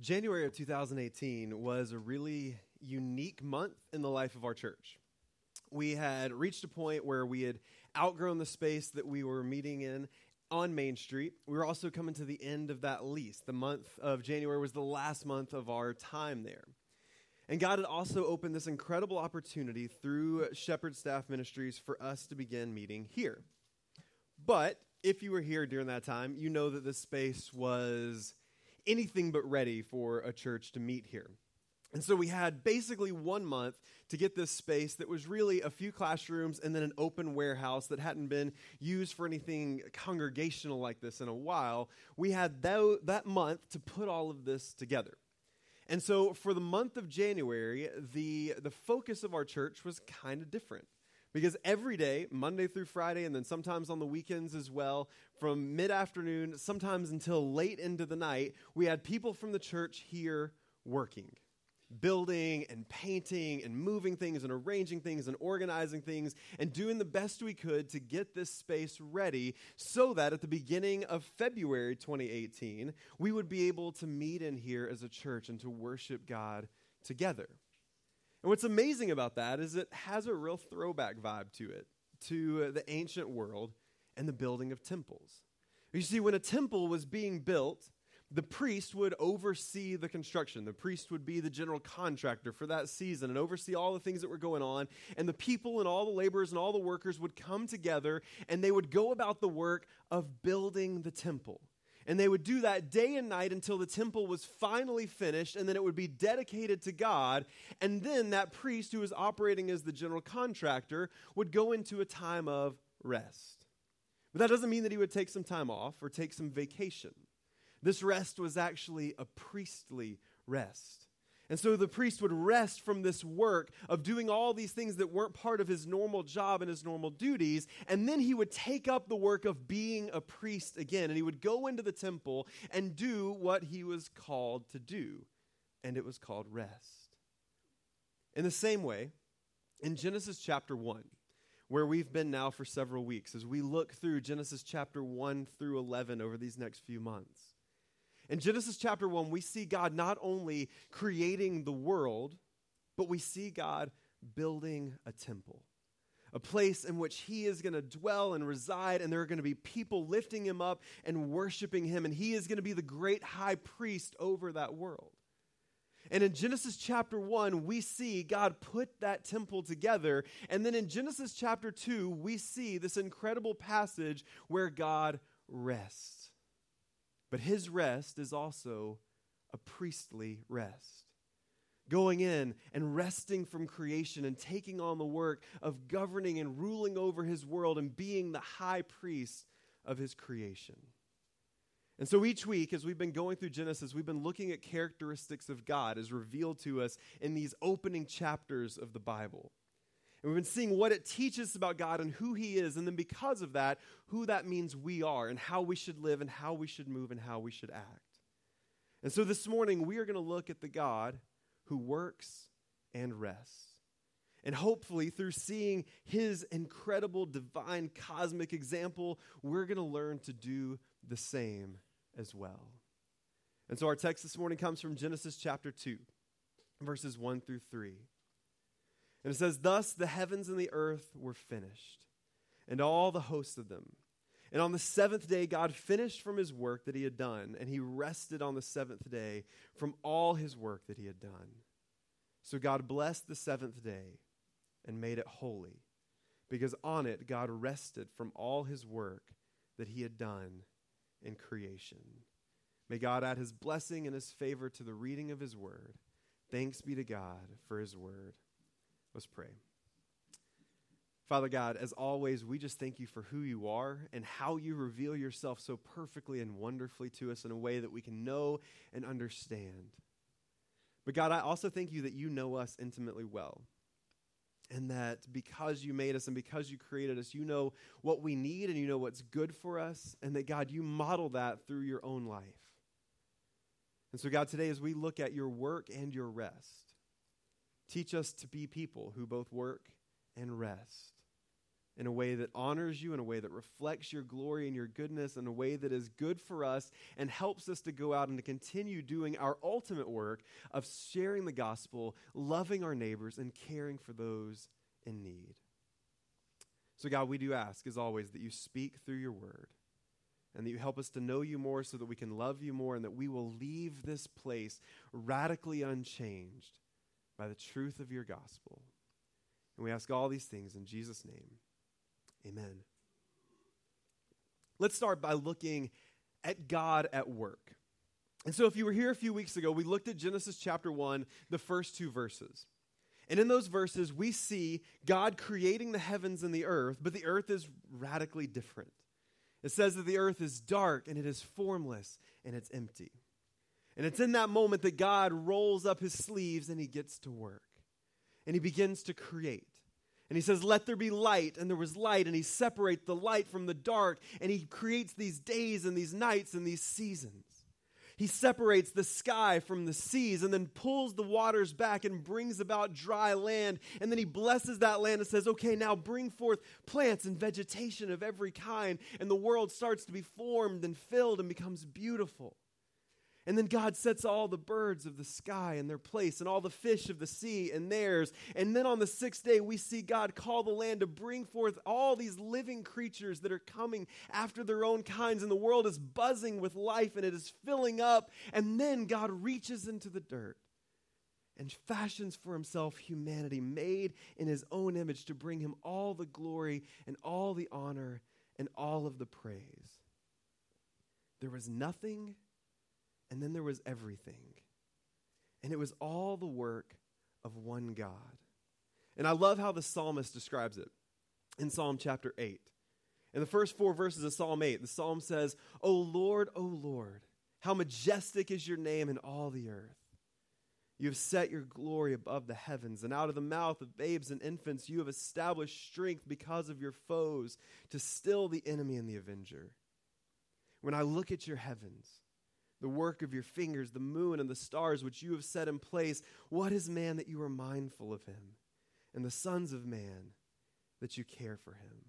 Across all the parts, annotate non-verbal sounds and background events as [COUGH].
January of 2018 was a really unique month in the life of our church. We had reached a point where we had outgrown the space that we were meeting in on Main Street. We were also coming to the end of that lease. The month of January was the last month of our time there. And God had also opened this incredible opportunity through Shepherd Staff Ministries for us to begin meeting here. But if you were here during that time, you know that this space was anything but ready for a church to meet here. And so we had basically one month to get this space that was really a few classrooms and then an open warehouse that hadn't been used for anything congregational like this in a while. We had that, that month to put all of this together. And so for the month of January, the, the focus of our church was kind of different. Because every day, Monday through Friday, and then sometimes on the weekends as well, from mid afternoon, sometimes until late into the night, we had people from the church here working, building and painting and moving things and arranging things and organizing things and doing the best we could to get this space ready so that at the beginning of February 2018, we would be able to meet in here as a church and to worship God together. And what's amazing about that is it has a real throwback vibe to it, to uh, the ancient world and the building of temples. You see, when a temple was being built, the priest would oversee the construction. The priest would be the general contractor for that season and oversee all the things that were going on. And the people and all the laborers and all the workers would come together and they would go about the work of building the temple. And they would do that day and night until the temple was finally finished, and then it would be dedicated to God. And then that priest, who was operating as the general contractor, would go into a time of rest. But that doesn't mean that he would take some time off or take some vacation. This rest was actually a priestly rest. And so the priest would rest from this work of doing all these things that weren't part of his normal job and his normal duties. And then he would take up the work of being a priest again. And he would go into the temple and do what he was called to do. And it was called rest. In the same way, in Genesis chapter 1, where we've been now for several weeks, as we look through Genesis chapter 1 through 11 over these next few months, in Genesis chapter 1, we see God not only creating the world, but we see God building a temple, a place in which He is going to dwell and reside, and there are going to be people lifting Him up and worshiping Him, and He is going to be the great high priest over that world. And in Genesis chapter 1, we see God put that temple together. And then in Genesis chapter 2, we see this incredible passage where God rests. But his rest is also a priestly rest. Going in and resting from creation and taking on the work of governing and ruling over his world and being the high priest of his creation. And so each week, as we've been going through Genesis, we've been looking at characteristics of God as revealed to us in these opening chapters of the Bible. And we've been seeing what it teaches about God and who He is, and then because of that, who that means we are, and how we should live, and how we should move, and how we should act. And so this morning, we are going to look at the God who works and rests. And hopefully, through seeing His incredible, divine, cosmic example, we're going to learn to do the same as well. And so, our text this morning comes from Genesis chapter 2, verses 1 through 3. And it says, Thus the heavens and the earth were finished, and all the hosts of them. And on the seventh day, God finished from his work that he had done, and he rested on the seventh day from all his work that he had done. So God blessed the seventh day and made it holy, because on it God rested from all his work that he had done in creation. May God add his blessing and his favor to the reading of his word. Thanks be to God for his word. Let's pray. Father God, as always, we just thank you for who you are and how you reveal yourself so perfectly and wonderfully to us in a way that we can know and understand. But God, I also thank you that you know us intimately well. And that because you made us and because you created us, you know what we need and you know what's good for us. And that, God, you model that through your own life. And so, God, today as we look at your work and your rest, Teach us to be people who both work and rest. in a way that honors you, in a way that reflects your glory and your goodness, in a way that is good for us and helps us to go out and to continue doing our ultimate work of sharing the gospel, loving our neighbors, and caring for those in need. So, God, we do ask, as always, that you speak through your word and that you help us to know you more so that we can love you more and that we will leave this place radically unchanged by the truth of your gospel. And we ask all these things in Jesus' name. Amen. Let's start by looking at God at work. And so, if you were here a few weeks ago, we looked at Genesis chapter 1, the first two verses. And in those verses, we see God creating the heavens and the earth, but the earth is radically different. It says that the earth is dark and it is formless and it's empty. And it's in that moment that God rolls up his sleeves and he gets to work. And he begins to create. And he says, Let there be light. And there was light. And he separates the light from the dark. And he creates these days and these nights and these seasons. He separates the sky from the seas and then pulls the waters back and brings about dry land. And then he blesses that land and says, Okay, now bring forth plants and vegetation of every kind. And the world starts to be formed and filled and becomes beautiful. And then God sets all the birds of the sky in their place and all the fish of the sea in theirs. And then on the sixth day, we see God call the land to bring forth all these living creatures that are coming after their own kinds. And the world is buzzing with life and it is filling up. And then God reaches into the dirt and fashions for himself humanity made in his own image to bring him all the glory and all the honor and all of the praise. There was nothing and then there was everything. And it was all the work of one God. And I love how the psalmist describes it in Psalm chapter 8. In the first four verses of Psalm 8, the psalm says, O Lord, O Lord, how majestic is your name in all the earth. You have set your glory above the heavens, and out of the mouth of babes and infants you have established strength because of your foes to still the enemy and the avenger. When I look at your heavens, the work of your fingers, the moon and the stars which you have set in place. What is man that you are mindful of him? And the sons of man that you care for him.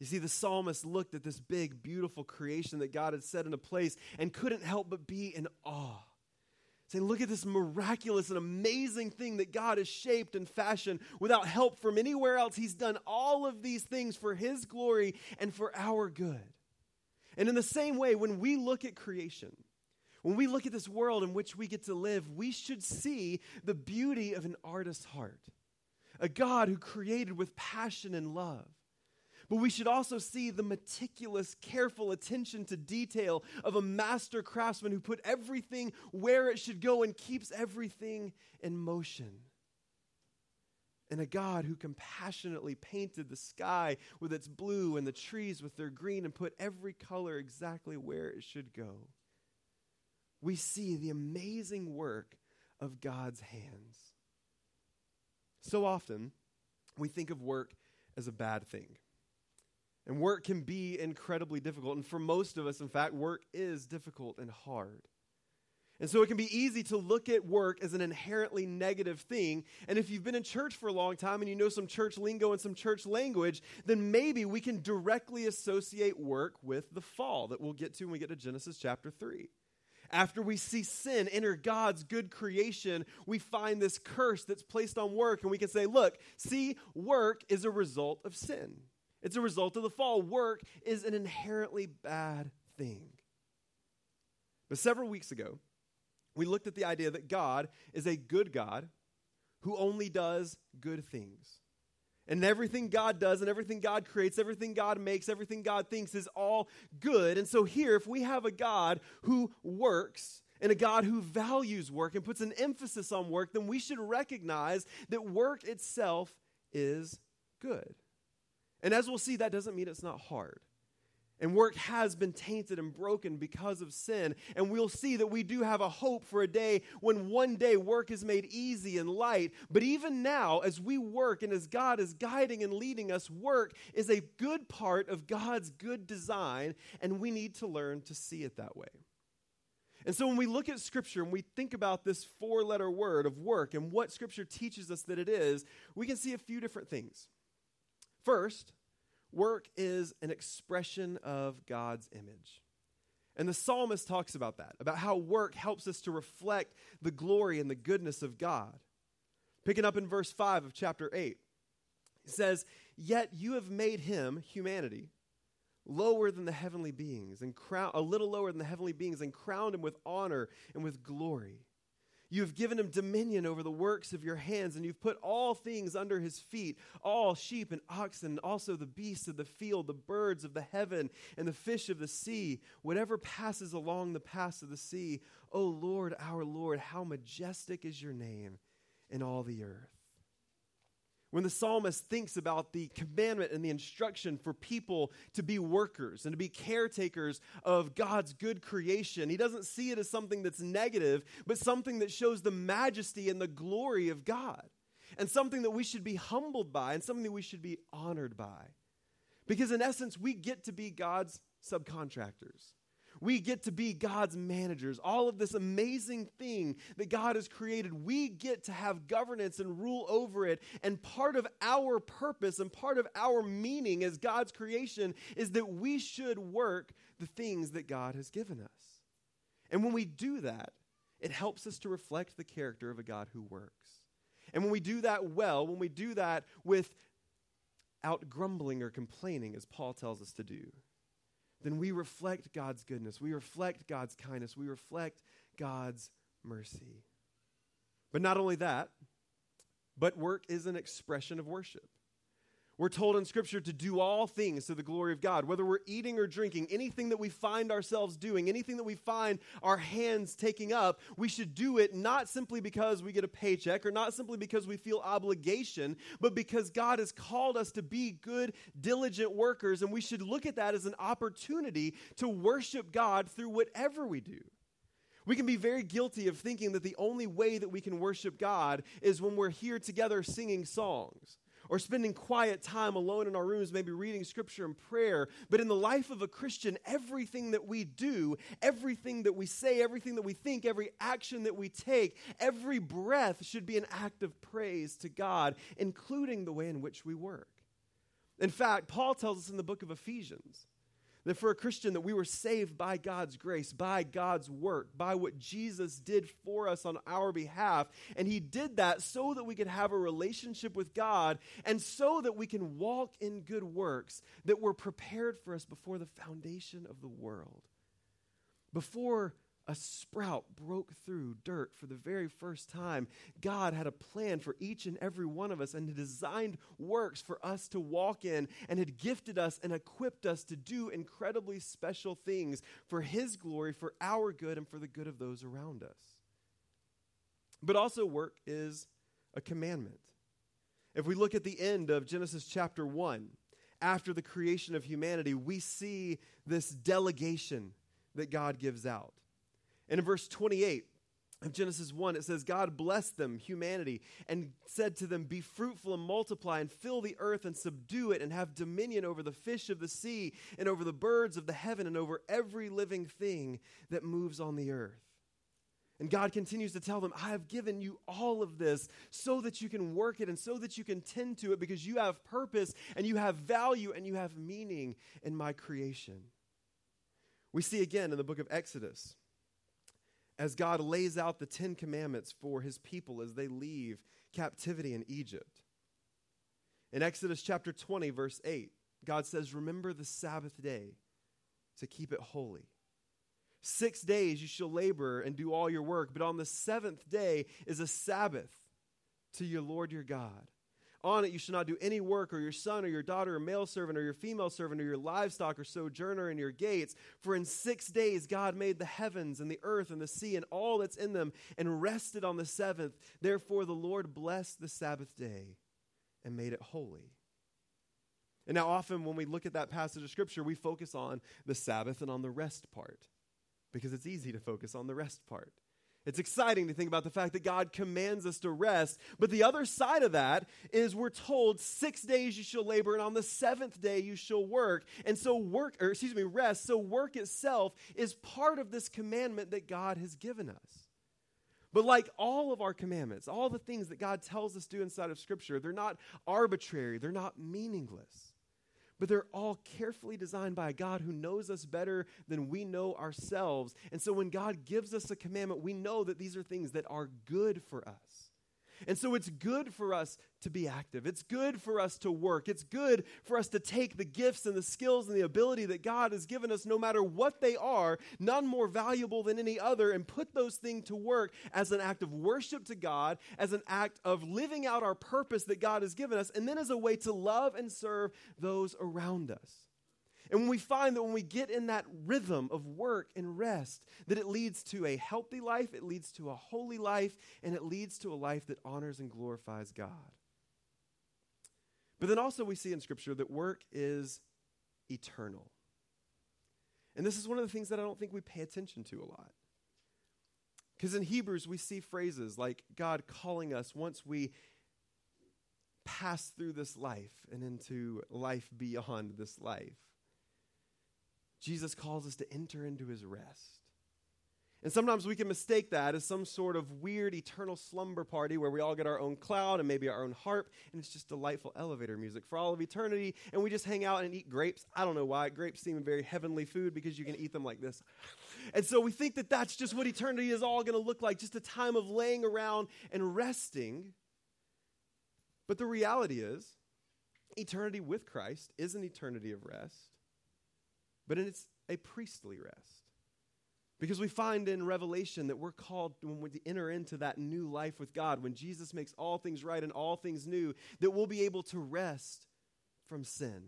You see, the psalmist looked at this big, beautiful creation that God had set into place and couldn't help but be in awe. Saying, look at this miraculous and amazing thing that God has shaped and fashioned without help from anywhere else. He's done all of these things for His glory and for our good. And in the same way, when we look at creation, when we look at this world in which we get to live, we should see the beauty of an artist's heart, a God who created with passion and love. But we should also see the meticulous, careful attention to detail of a master craftsman who put everything where it should go and keeps everything in motion and a God who compassionately painted the sky with its blue and the trees with their green and put every color exactly where it should go. We see the amazing work of God's hands. So often, we think of work as a bad thing. And work can be incredibly difficult. And for most of us, in fact, work is difficult and hard. And so it can be easy to look at work as an inherently negative thing. And if you've been in church for a long time and you know some church lingo and some church language, then maybe we can directly associate work with the fall that we'll get to when we get to Genesis chapter 3. After we see sin enter God's good creation, we find this curse that's placed on work, and we can say, look, see, work is a result of sin. It's a result of the fall. Work is an inherently bad thing. But several weeks ago, we looked at the idea that God is a good God who only does good things. And everything God does and everything God creates, everything God makes, everything God thinks is all good. And so, here, if we have a God who works and a God who values work and puts an emphasis on work, then we should recognize that work itself is good. And as we'll see, that doesn't mean it's not hard. And work has been tainted and broken because of sin. And we'll see that we do have a hope for a day when one day work is made easy and light. But even now, as we work and as God is guiding and leading us, work is a good part of God's good design, and we need to learn to see it that way. And so when we look at Scripture and we think about this four letter word of work and what Scripture teaches us that it is, we can see a few different things. First, work is an expression of God's image. And the psalmist talks about that, about how work helps us to reflect the glory and the goodness of God. Picking up in verse 5 of chapter 8, he says, Yet you have made him, humanity, lower than the heavenly beings, and crown, a little lower than the heavenly beings, and crowned him with honor and with glory. You have given him dominion over the works of your hands, and you've put all things under his feet all sheep and oxen, and also the beasts of the field, the birds of the heaven, and the fish of the sea, whatever passes along the paths of the sea. O Lord, our Lord, how majestic is your name in all the earth. When the psalmist thinks about the commandment and the instruction for people to be workers and to be caretakers of God's good creation, he doesn't see it as something that's negative, but something that shows the majesty and the glory of God, and something that we should be humbled by, and something that we should be honored by. Because in essence, we get to be God's subcontractors. We get to be God's managers. All of this amazing thing that God has created, we get to have governance and rule over it. And part of our purpose and part of our meaning as God's creation is that we should work the things that God has given us. And when we do that, it helps us to reflect the character of a God who works. And when we do that well, when we do that without grumbling or complaining, as Paul tells us to do, then we reflect God's goodness. We reflect God's kindness. We reflect God's mercy. But not only that, but work is an expression of worship. We're told in Scripture to do all things to the glory of God, whether we're eating or drinking, anything that we find ourselves doing, anything that we find our hands taking up, we should do it not simply because we get a paycheck or not simply because we feel obligation, but because God has called us to be good, diligent workers, and we should look at that as an opportunity to worship God through whatever we do. We can be very guilty of thinking that the only way that we can worship God is when we're here together singing songs or spending quiet time alone in our rooms, maybe reading scripture and prayer. But in the life of a Christian, everything that we do, everything that we say, everything that we think, every action that we take, every breath should be an act of praise to God, including the way in which we work. In fact, Paul tells us in the book of Ephesians that for a Christian that we were saved by God's grace, by God's work, by what Jesus did for us on our behalf. And he did that so that we could have a relationship with God and so that we can walk in good works that were prepared for us before the foundation of the world. Before a sprout broke through dirt for the very first time. God had a plan for each and every one of us and had designed works for us to walk in and had gifted us and equipped us to do incredibly special things for His glory, for our good, and for the good of those around us. But also, work is a commandment. If we look at the end of Genesis chapter 1, after the creation of humanity, we see this delegation that God gives out. And in verse 28 of Genesis 1, it says, God blessed them, humanity, and said to them, Be fruitful and multiply, and fill the earth and subdue it, and have dominion over the fish of the sea, and over the birds of the heaven, and over every living thing that moves on the earth. And God continues to tell them, I have given you all of this so that you can work it and so that you can tend to it because you have purpose and you have value and you have meaning in my creation. We see again in the book of Exodus as God lays out the Ten Commandments for his people as they leave captivity in Egypt. In Exodus chapter 20, verse 8, God says, Remember the Sabbath day to keep it holy. Six days you shall labor and do all your work, but on the seventh day is a Sabbath to your Lord your God. On it you shall not do any work, or your son, or your daughter, or male servant, or your female servant, or your livestock, or sojourner in your gates. For in six days God made the heavens, and the earth, and the sea, and all that's in them, and rested on the seventh. Therefore the Lord blessed the Sabbath day and made it holy. And now, often when we look at that passage of Scripture, we focus on the Sabbath and on the rest part because it's easy to focus on the rest part. It's exciting to think about the fact that God commands us to rest. But the other side of that is we're told six days you shall labor, and on the seventh day you shall work. And so, work, or excuse me, rest. So, work itself is part of this commandment that God has given us. But like all of our commandments, all the things that God tells us to do inside of Scripture, they're not arbitrary, they're not meaningless. But they're all carefully designed by a God who knows us better than we know ourselves. And so when God gives us a commandment, we know that these are things that are good for us. And so it's good for us to be active. It's good for us to work. It's good for us to take the gifts and the skills and the ability that God has given us, no matter what they are, none more valuable than any other, and put those things to work as an act of worship to God, as an act of living out our purpose that God has given us, and then as a way to love and serve those around us. And when we find that when we get in that rhythm of work and rest, that it leads to a healthy life, it leads to a holy life, and it leads to a life that honors and glorifies God. But then also we see in Scripture that work is eternal. And this is one of the things that I don't think we pay attention to a lot. Because in Hebrews, we see phrases like God calling us once we pass through this life and into life beyond this life. Jesus calls us to enter into his rest. And sometimes we can mistake that as some sort of weird eternal slumber party where we all get our own cloud and maybe our own harp, and it's just delightful elevator music for all of eternity, and we just hang out and eat grapes. I don't know why. Grapes seem very heavenly food because you can eat them like this. And so we think that that's just what eternity is all going to look like just a time of laying around and resting. But the reality is, eternity with Christ is an eternity of rest but it's a priestly rest. Because we find in Revelation that we're called when we enter into that new life with God, when Jesus makes all things right and all things new, that we'll be able to rest from sin,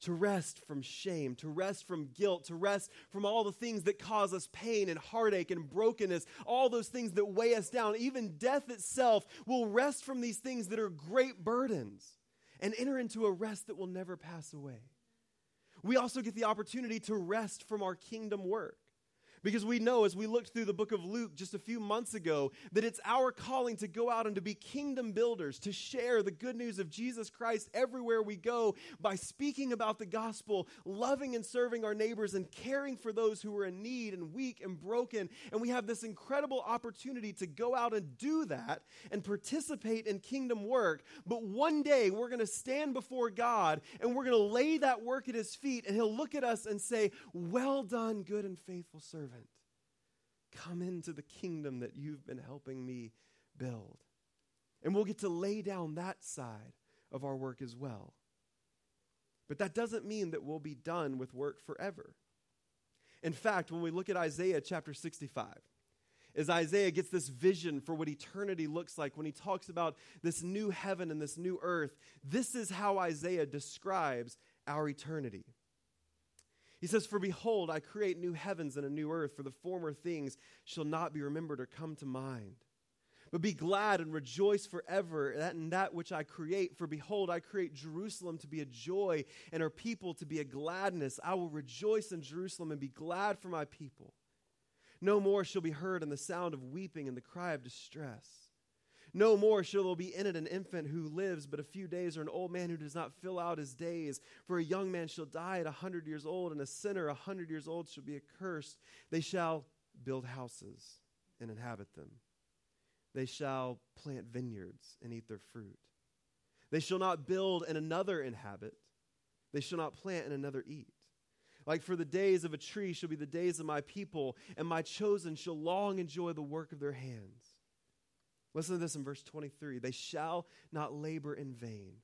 to rest from shame, to rest from guilt, to rest from all the things that cause us pain and heartache and brokenness, all those things that weigh us down. Even death itself will rest from these things that are great burdens and enter into a rest that will never pass away we also get the opportunity to rest from our kingdom work. Because we know, as we looked through the book of Luke just a few months ago, that it's our calling to go out and to be kingdom builders, to share the good news of Jesus Christ everywhere we go by speaking about the gospel, loving and serving our neighbors, and caring for those who are in need and weak and broken. And we have this incredible opportunity to go out and do that and participate in kingdom work. But one day we're going to stand before God and we're going to lay that work at His feet, and He'll look at us and say, Well done, good and faithful servant servant. Come into the kingdom that you've been helping me build. And we'll get to lay down that side of our work as well. But that doesn't mean that we'll be done with work forever. In fact, when we look at Isaiah chapter 65, as Isaiah gets this vision for what eternity looks like, when he talks about this new heaven and this new earth, this is how Isaiah describes our eternity. He says, For behold, I create new heavens and a new earth, for the former things shall not be remembered or come to mind. But be glad and rejoice forever that in that which I create. For behold, I create Jerusalem to be a joy and her people to be a gladness. I will rejoice in Jerusalem and be glad for my people. No more shall be heard in the sound of weeping and the cry of distress. No more shall there be in it an infant who lives but a few days, or an old man who does not fill out his days. For a young man shall die at a hundred years old, and a sinner a hundred years old shall be accursed. They shall build houses and inhabit them. They shall plant vineyards and eat their fruit. They shall not build and another inhabit. They shall not plant and another eat. Like for the days of a tree shall be the days of my people, and my chosen shall long enjoy the work of their hands. Listen to this in verse 23 They shall not labor in vain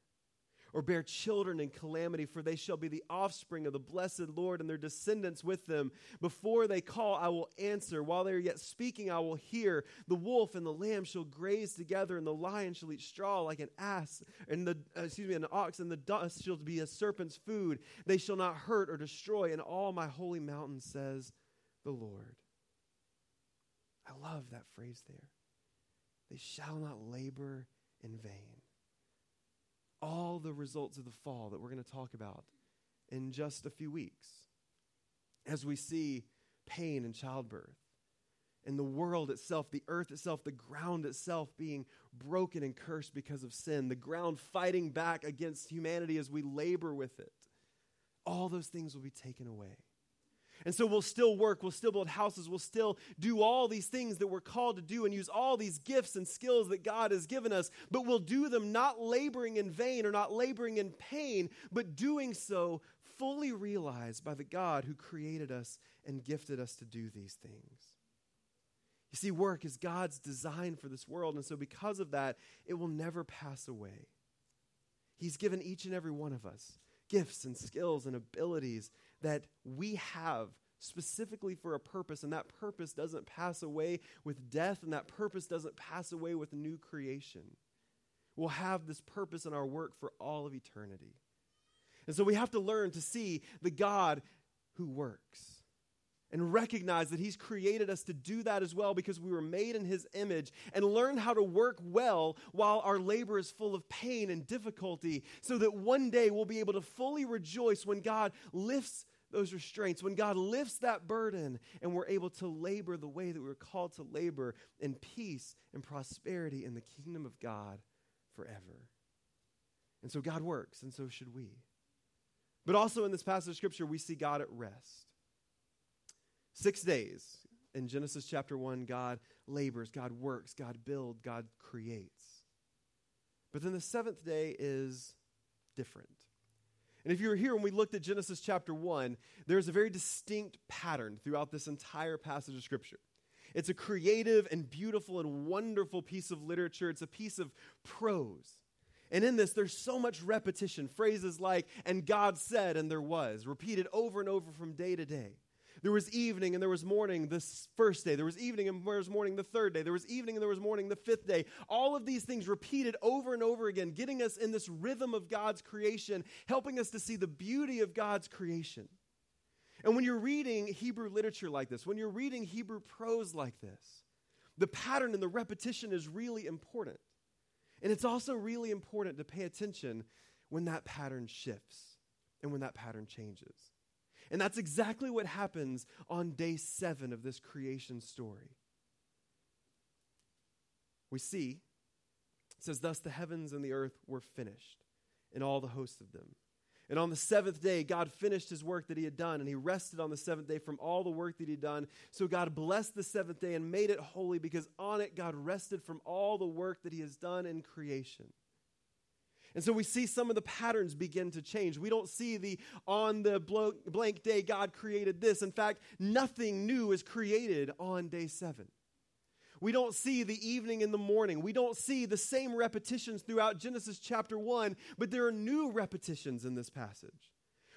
or bear children in calamity, for they shall be the offspring of the blessed Lord and their descendants with them. Before they call, I will answer. While they are yet speaking, I will hear. The wolf and the lamb shall graze together, and the lion shall eat straw like an ass, and the uh, excuse me, an ox, and the dust shall be a serpent's food. They shall not hurt or destroy in all my holy mountain, says the Lord. I love that phrase there. They shall not labor in vain. All the results of the fall that we're going to talk about in just a few weeks as we see pain and childbirth and the world itself, the earth itself, the ground itself being broken and cursed because of sin, the ground fighting back against humanity as we labor with it. All those things will be taken away. And so we'll still work, we'll still build houses, we'll still do all these things that we're called to do and use all these gifts and skills that God has given us, but we'll do them not laboring in vain or not laboring in pain, but doing so fully realized by the God who created us and gifted us to do these things. You see, work is God's design for this world, and so because of that, it will never pass away. He's given each and every one of us gifts and skills and abilities that we have specifically for a purpose, and that purpose doesn't pass away with death, and that purpose doesn't pass away with new creation. We'll have this purpose in our work for all of eternity. And so we have to learn to see the God who works and recognize that He's created us to do that as well because we were made in His image and learn how to work well while our labor is full of pain and difficulty so that one day we'll be able to fully rejoice when God lifts those restraints, when God lifts that burden and we're able to labor the way that we we're called to labor in peace and prosperity in the kingdom of God forever. And so God works, and so should we. But also in this passage of Scripture, we see God at rest. Six days in Genesis chapter 1, God labors, God works, God builds, God creates. But then the seventh day is different. And if you were here when we looked at Genesis chapter 1, there's a very distinct pattern throughout this entire passage of Scripture. It's a creative and beautiful and wonderful piece of literature, it's a piece of prose. And in this, there's so much repetition. Phrases like, and God said, and there was, repeated over and over from day to day. There was evening and there was morning the first day. There was evening and there was morning the third day. There was evening and there was morning the fifth day. All of these things repeated over and over again, getting us in this rhythm of God's creation, helping us to see the beauty of God's creation. And when you're reading Hebrew literature like this, when you're reading Hebrew prose like this, the pattern and the repetition is really important. And it's also really important to pay attention when that pattern shifts and when that pattern changes. And that's exactly what happens on day seven of this creation story. We see, it says, Thus the heavens and the earth were finished, and all the hosts of them. And on the seventh day, God finished his work that he had done, and he rested on the seventh day from all the work that he had done. So God blessed the seventh day and made it holy because on it God rested from all the work that he has done in creation. And so we see some of the patterns begin to change. We don't see the on the blank day God created this. In fact, nothing new is created on day seven. We don't see the evening and the morning. We don't see the same repetitions throughout Genesis chapter 1, but there are new repetitions in this passage.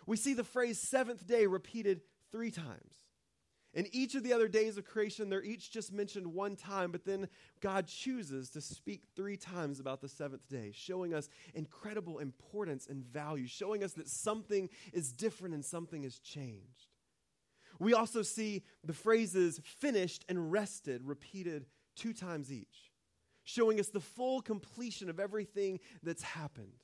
We see the phrase seventh day repeated three times. In each of the other days of creation, they're each just mentioned one time, but then God chooses to speak three times about the seventh day, showing us incredible importance and value, showing us that something is different and something has changed. We also see the phrases finished and rested repeated two times each, showing us the full completion of everything that's happened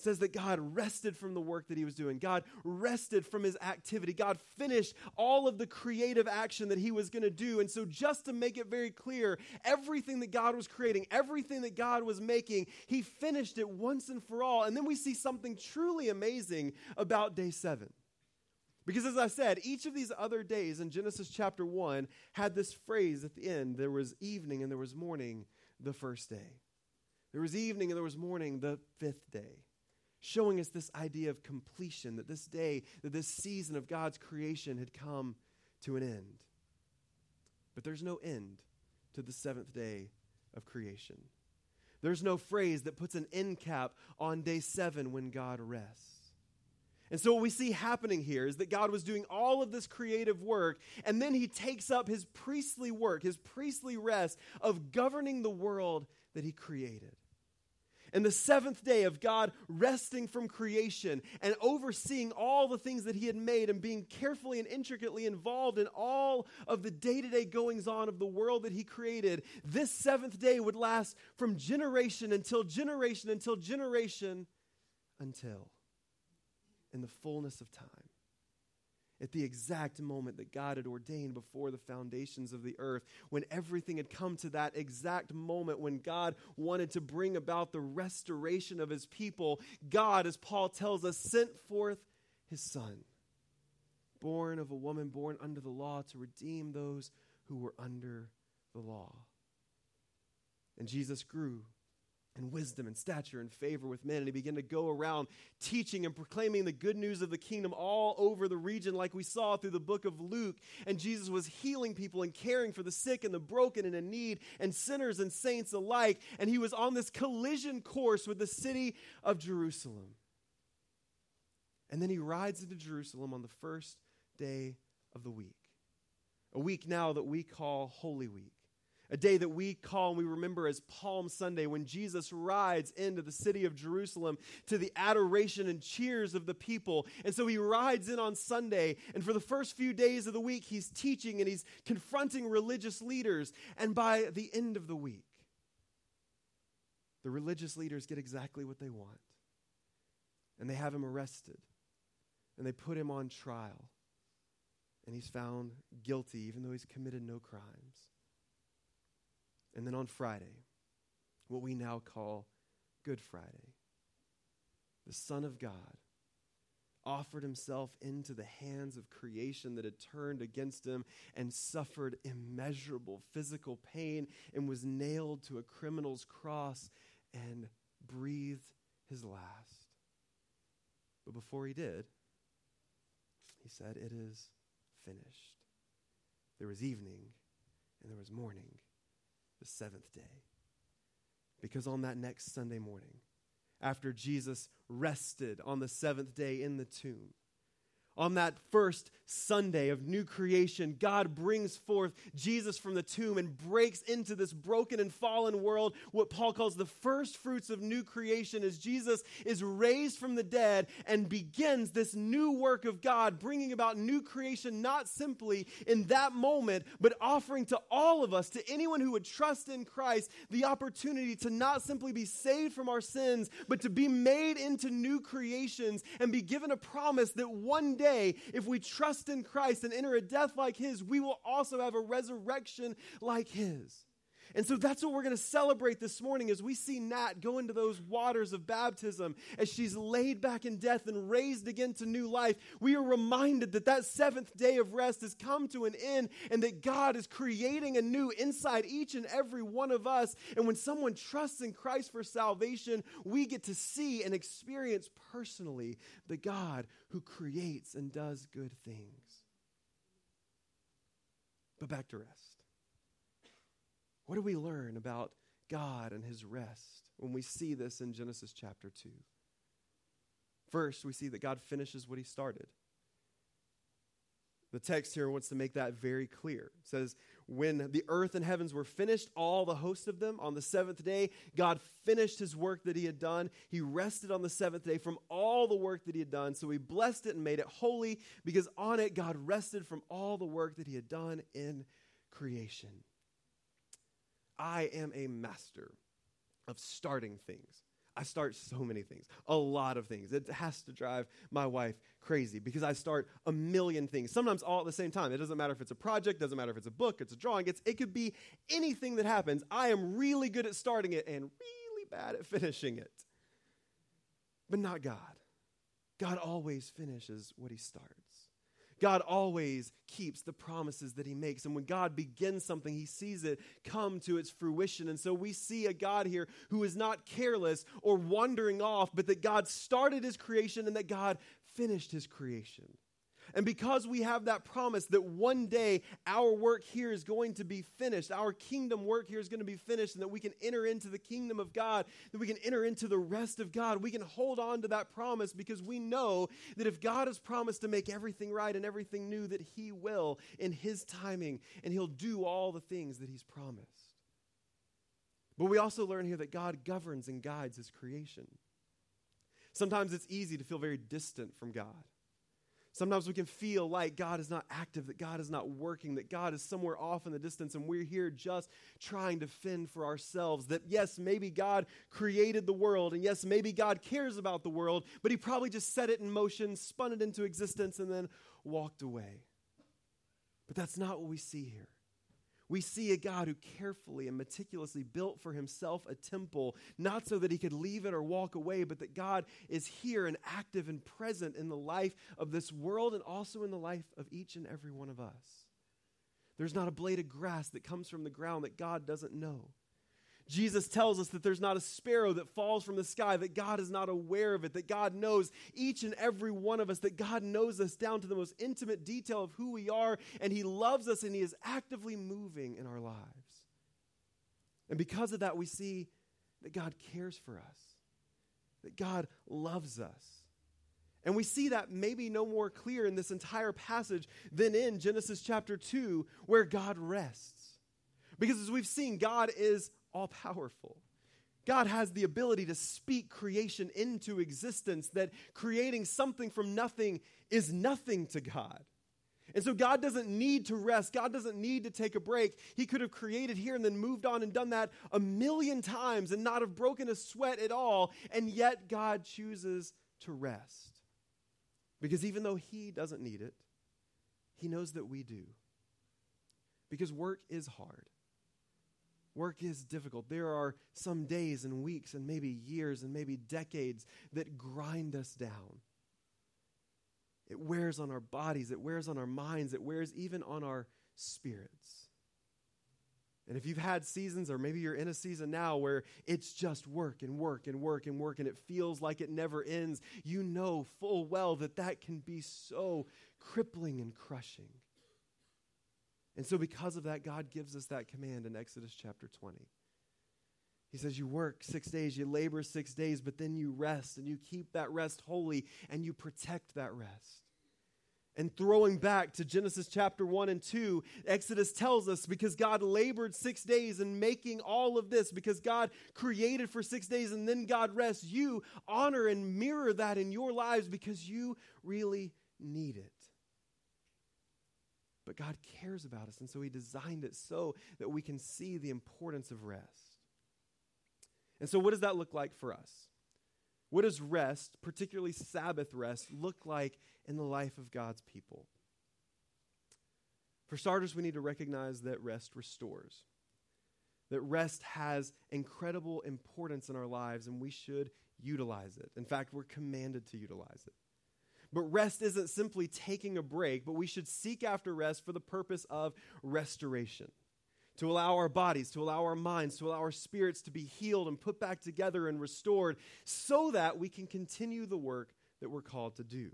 says that God rested from the work that he was doing. God rested from his activity. God finished all of the creative action that he was going to do. And so, just to make it very clear, everything that God was creating, everything that God was making, he finished it once and for all. And then we see something truly amazing about day seven. Because as I said, each of these other days in Genesis chapter 1 had this phrase at the end there was evening and there was morning the first day. There was evening and there was morning the fifth day showing us this idea of completion, that this day, that this season of God's creation had come to an end. But there's no end to the seventh day of creation. There's no phrase that puts an end cap on day seven when God rests. And so, what we see happening here is that God was doing all of this creative work, and then he takes up his priestly work, his priestly rest of governing the world that he created and the seventh day of God resting from creation and overseeing all the things that He had made and being carefully and intricately involved in all of the day to day goings on of the world that He created, this seventh day would last from generation until generation until generation until in the fullness of time at the exact moment that God had ordained before the foundations of the earth, when everything had come to that exact moment when God wanted to bring about the restoration of his people, God, as Paul tells us, sent forth his son born of a woman, born under the law, to redeem those who were under the law. And Jesus grew in wisdom and stature and favor with men. And he began to go around teaching and proclaiming the good news of the kingdom all over the region, like we saw through the book of Luke. And Jesus was healing people and caring for the sick and the broken and in need, and sinners and saints alike. And he was on this collision course with the city of Jerusalem. And then he rides into Jerusalem on the first day of the week, a week now that we call Holy Week a day that we call and we remember as Palm Sunday when Jesus rides into the city of Jerusalem to the adoration and cheers of the people. And so he rides in on Sunday, and for the first few days of the week, he's teaching and he's confronting religious leaders. And by the end of the week, the religious leaders get exactly what they want. And they have him arrested, and they put him on trial. And he's found guilty, even though he's committed no crimes. And then on Friday, what we now call Good Friday, the Son of God offered himself into the hands of creation that had turned against him and suffered immeasurable physical pain and was nailed to a criminal's cross and breathed his last. But before he did, he said, It is finished. There was evening and there was morning the seventh day. Because on that next Sunday morning, after Jesus rested on the seventh day in the tomb, on that first Sunday of new creation, God brings forth Jesus from the tomb and breaks into this broken and fallen world. What Paul calls the first fruits of new creation as Jesus is raised from the dead and begins this new work of God, bringing about new creation, not simply in that moment, but offering to all of us, to anyone who would trust in Christ, the opportunity to not simply be saved from our sins, but to be made into new creations and be given a promise that one day day, if we trust in Christ and enter a death like his, we will also have a resurrection like his. And so that's what we're going to celebrate this morning as we see Nat go into those waters of baptism as she's laid back in death and raised again to new life. We are reminded that that seventh day of rest has come to an end and that God is creating a new inside each and every one of us. And when someone trusts in Christ for salvation, we get to see and experience personally the God who creates and does good things. But back to rest. What do we learn about God and his rest when we see this in Genesis chapter 2? First, we see that God finishes what he started. The text here wants to make that very clear. It says, When the earth and heavens were finished, all the host of them, on the seventh day, God finished his work that he had done. He rested on the seventh day from all the work that he had done. So he blessed it and made it holy because on it God rested from all the work that he had done in creation. I am a master of starting things. I start so many things, a lot of things. It has to drive my wife crazy because I start a million things, sometimes all at the same time. It doesn't matter if it's a project, doesn't matter if it's a book, it's a drawing, it's, it could be anything that happens. I am really good at starting it and really bad at [LAUGHS] finishing it. But not God. God always finishes what he starts. God always keeps the promises that he makes. And when God begins something, he sees it come to its fruition. And so we see a God here who is not careless or wandering off, but that God started his creation and that God finished his creation. And because we have that promise that one day our work here is going to be finished, our kingdom work here is going to be finished, and that we can enter into the kingdom of God, that we can enter into the rest of God, we can hold on to that promise because we know that if God has promised to make everything right and everything new, that He will in His timing, and He'll do all the things that He's promised. But we also learn here that God governs and guides His creation. Sometimes it's easy to feel very distant from God. Sometimes we can feel like God is not active, that God is not working, that God is somewhere off in the distance, and we're here just trying to fend for ourselves. That yes, maybe God created the world, and yes, maybe God cares about the world, but He probably just set it in motion, spun it into existence, and then walked away. But that's not what we see here. We see a God who carefully and meticulously built for himself a temple, not so that he could leave it or walk away, but that God is here and active and present in the life of this world and also in the life of each and every one of us. There's not a blade of grass that comes from the ground that God doesn't know. Jesus tells us that there's not a sparrow that falls from the sky, that God is not aware of it, that God knows each and every one of us, that God knows us down to the most intimate detail of who we are, and He loves us and He is actively moving in our lives. And because of that, we see that God cares for us, that God loves us. And we see that maybe no more clear in this entire passage than in Genesis chapter 2, where God rests. Because as we've seen, God is all powerful. God has the ability to speak creation into existence, that creating something from nothing is nothing to God. And so God doesn't need to rest. God doesn't need to take a break. He could have created here and then moved on and done that a million times and not have broken a sweat at all. And yet God chooses to rest. Because even though He doesn't need it, He knows that we do. Because work is hard. Work is difficult. There are some days and weeks and maybe years and maybe decades that grind us down. It wears on our bodies, it wears on our minds, it wears even on our spirits. And if you've had seasons, or maybe you're in a season now where it's just work and work and work and work, and it feels like it never ends, you know full well that that can be so crippling and crushing. And so, because of that, God gives us that command in Exodus chapter 20. He says, You work six days, you labor six days, but then you rest, and you keep that rest holy, and you protect that rest. And throwing back to Genesis chapter 1 and 2, Exodus tells us because God labored six days in making all of this, because God created for six days and then God rests, you honor and mirror that in your lives because you really need it. But God cares about us, and so He designed it so that we can see the importance of rest. And so, what does that look like for us? What does rest, particularly Sabbath rest, look like in the life of God's people? For starters, we need to recognize that rest restores. That rest has incredible importance in our lives, and we should utilize it. In fact, we're commanded to utilize it. But rest isn't simply taking a break, but we should seek after rest for the purpose of restoration. To allow our bodies, to allow our minds, to allow our spirits to be healed and put back together and restored so that we can continue the work that we're called to do.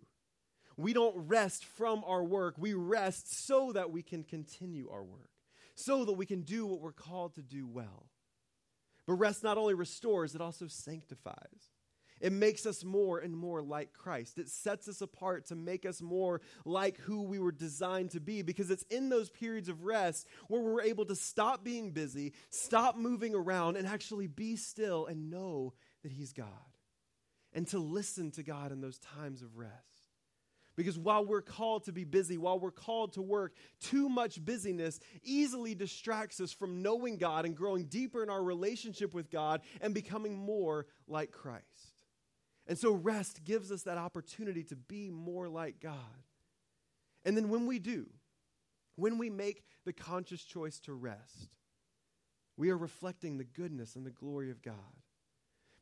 We don't rest from our work, we rest so that we can continue our work, so that we can do what we're called to do well. But rest not only restores, it also sanctifies. It makes us more and more like Christ. It sets us apart to make us more like who we were designed to be because it's in those periods of rest where we're able to stop being busy, stop moving around, and actually be still and know that He's God. And to listen to God in those times of rest. Because while we're called to be busy, while we're called to work, too much busyness easily distracts us from knowing God and growing deeper in our relationship with God and becoming more like Christ. And so rest gives us that opportunity to be more like God. And then when we do, when we make the conscious choice to rest, we are reflecting the goodness and the glory of God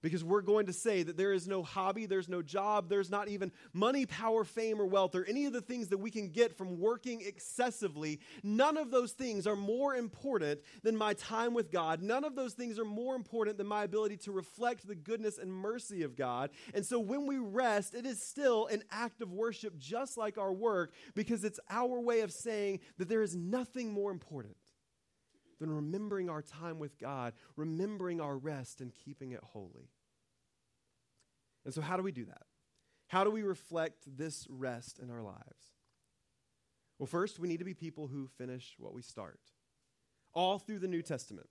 because we're going to say that there is no hobby, there's no job, there's not even money, power, fame, or wealth, or any of the things that we can get from working excessively. None of those things are more important than my time with God. None of those things are more important than my ability to reflect the goodness and mercy of God. And so when we rest, it is still an act of worship, just like our work, because it's our way of saying that there is nothing more important than remembering our time with God, remembering our rest, and keeping it holy. And so, how do we do that? How do we reflect this rest in our lives? Well, first, we need to be people who finish what we start. All through the New Testament,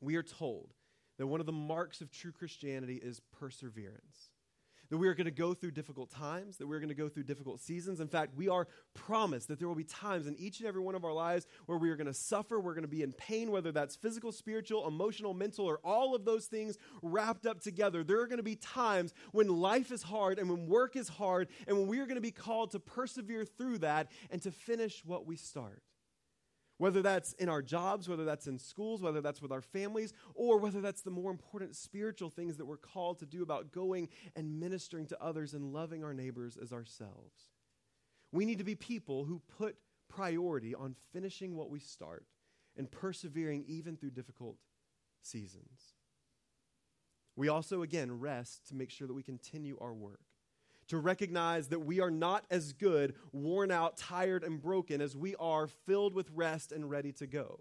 we are told that one of the marks of true Christianity is perseverance that we are going to go through difficult times, that we're going to go through difficult seasons. In fact, we are promised that there will be times in each and every one of our lives where we are going to suffer, we're going to be in pain, whether that's physical, spiritual, emotional, mental, or all of those things wrapped up together. There are going to be times when life is hard and when work is hard, and when we are going to be called to persevere through that and to finish what we start. Whether that's in our jobs, whether that's in schools, whether that's with our families, or whether that's the more important spiritual things that we're called to do about going and ministering to others and loving our neighbors as ourselves. We need to be people who put priority on finishing what we start and persevering even through difficult seasons. We also, again, rest to make sure that we continue our work, to recognize that we are not as good, worn out, tired, and broken as we are filled with rest and ready to go.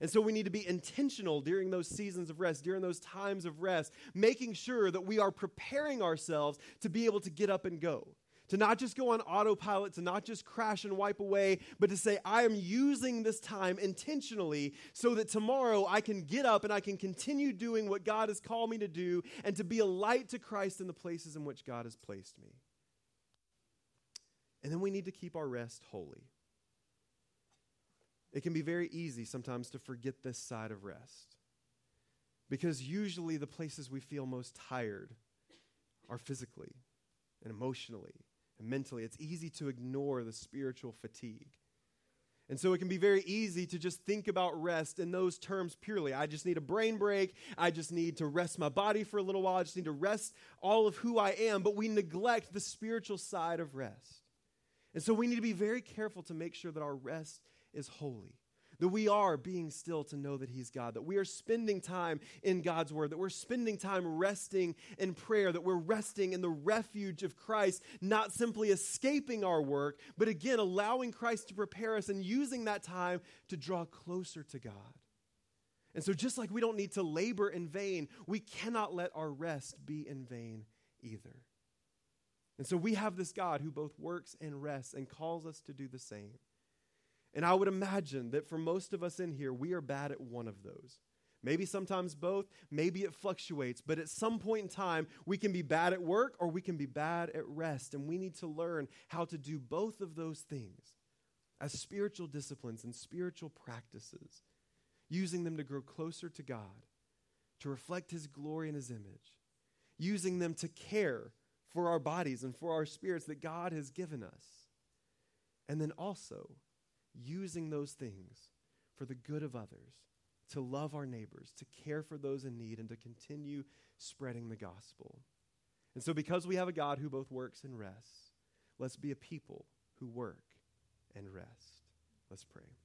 And so we need to be intentional during those seasons of rest, during those times of rest, making sure that we are preparing ourselves to be able to get up and go to not just go on autopilot, to not just crash and wipe away, but to say, I am using this time intentionally so that tomorrow I can get up and I can continue doing what God has called me to do and to be a light to Christ in the places in which God has placed me. And then we need to keep our rest holy. It can be very easy sometimes to forget this side of rest. Because usually the places we feel most tired are physically and emotionally and mentally. It's easy to ignore the spiritual fatigue. And so it can be very easy to just think about rest in those terms purely. I just need a brain break. I just need to rest my body for a little while. I just need to rest all of who I am. But we neglect the spiritual side of rest. And so we need to be very careful to make sure that our rest is holy that we are being still to know that He's God, that we are spending time in God's Word, that we're spending time resting in prayer, that we're resting in the refuge of Christ, not simply escaping our work, but again, allowing Christ to prepare us and using that time to draw closer to God. And so, just like we don't need to labor in vain, we cannot let our rest be in vain either. And so, we have this God who both works and rests and calls us to do the same. And I would imagine that for most of us in here, we are bad at one of those. Maybe sometimes both, maybe it fluctuates, but at some point in time, we can be bad at work or we can be bad at rest. And we need to learn how to do both of those things as spiritual disciplines and spiritual practices, using them to grow closer to God, to reflect His glory and His image, using them to care for our bodies and for our spirits that God has given us. And then also, using those things for the good of others, to love our neighbors, to care for those in need, and to continue spreading the gospel. And so, because we have a God who both works and rests, let's be a people who work and rest. Let's pray.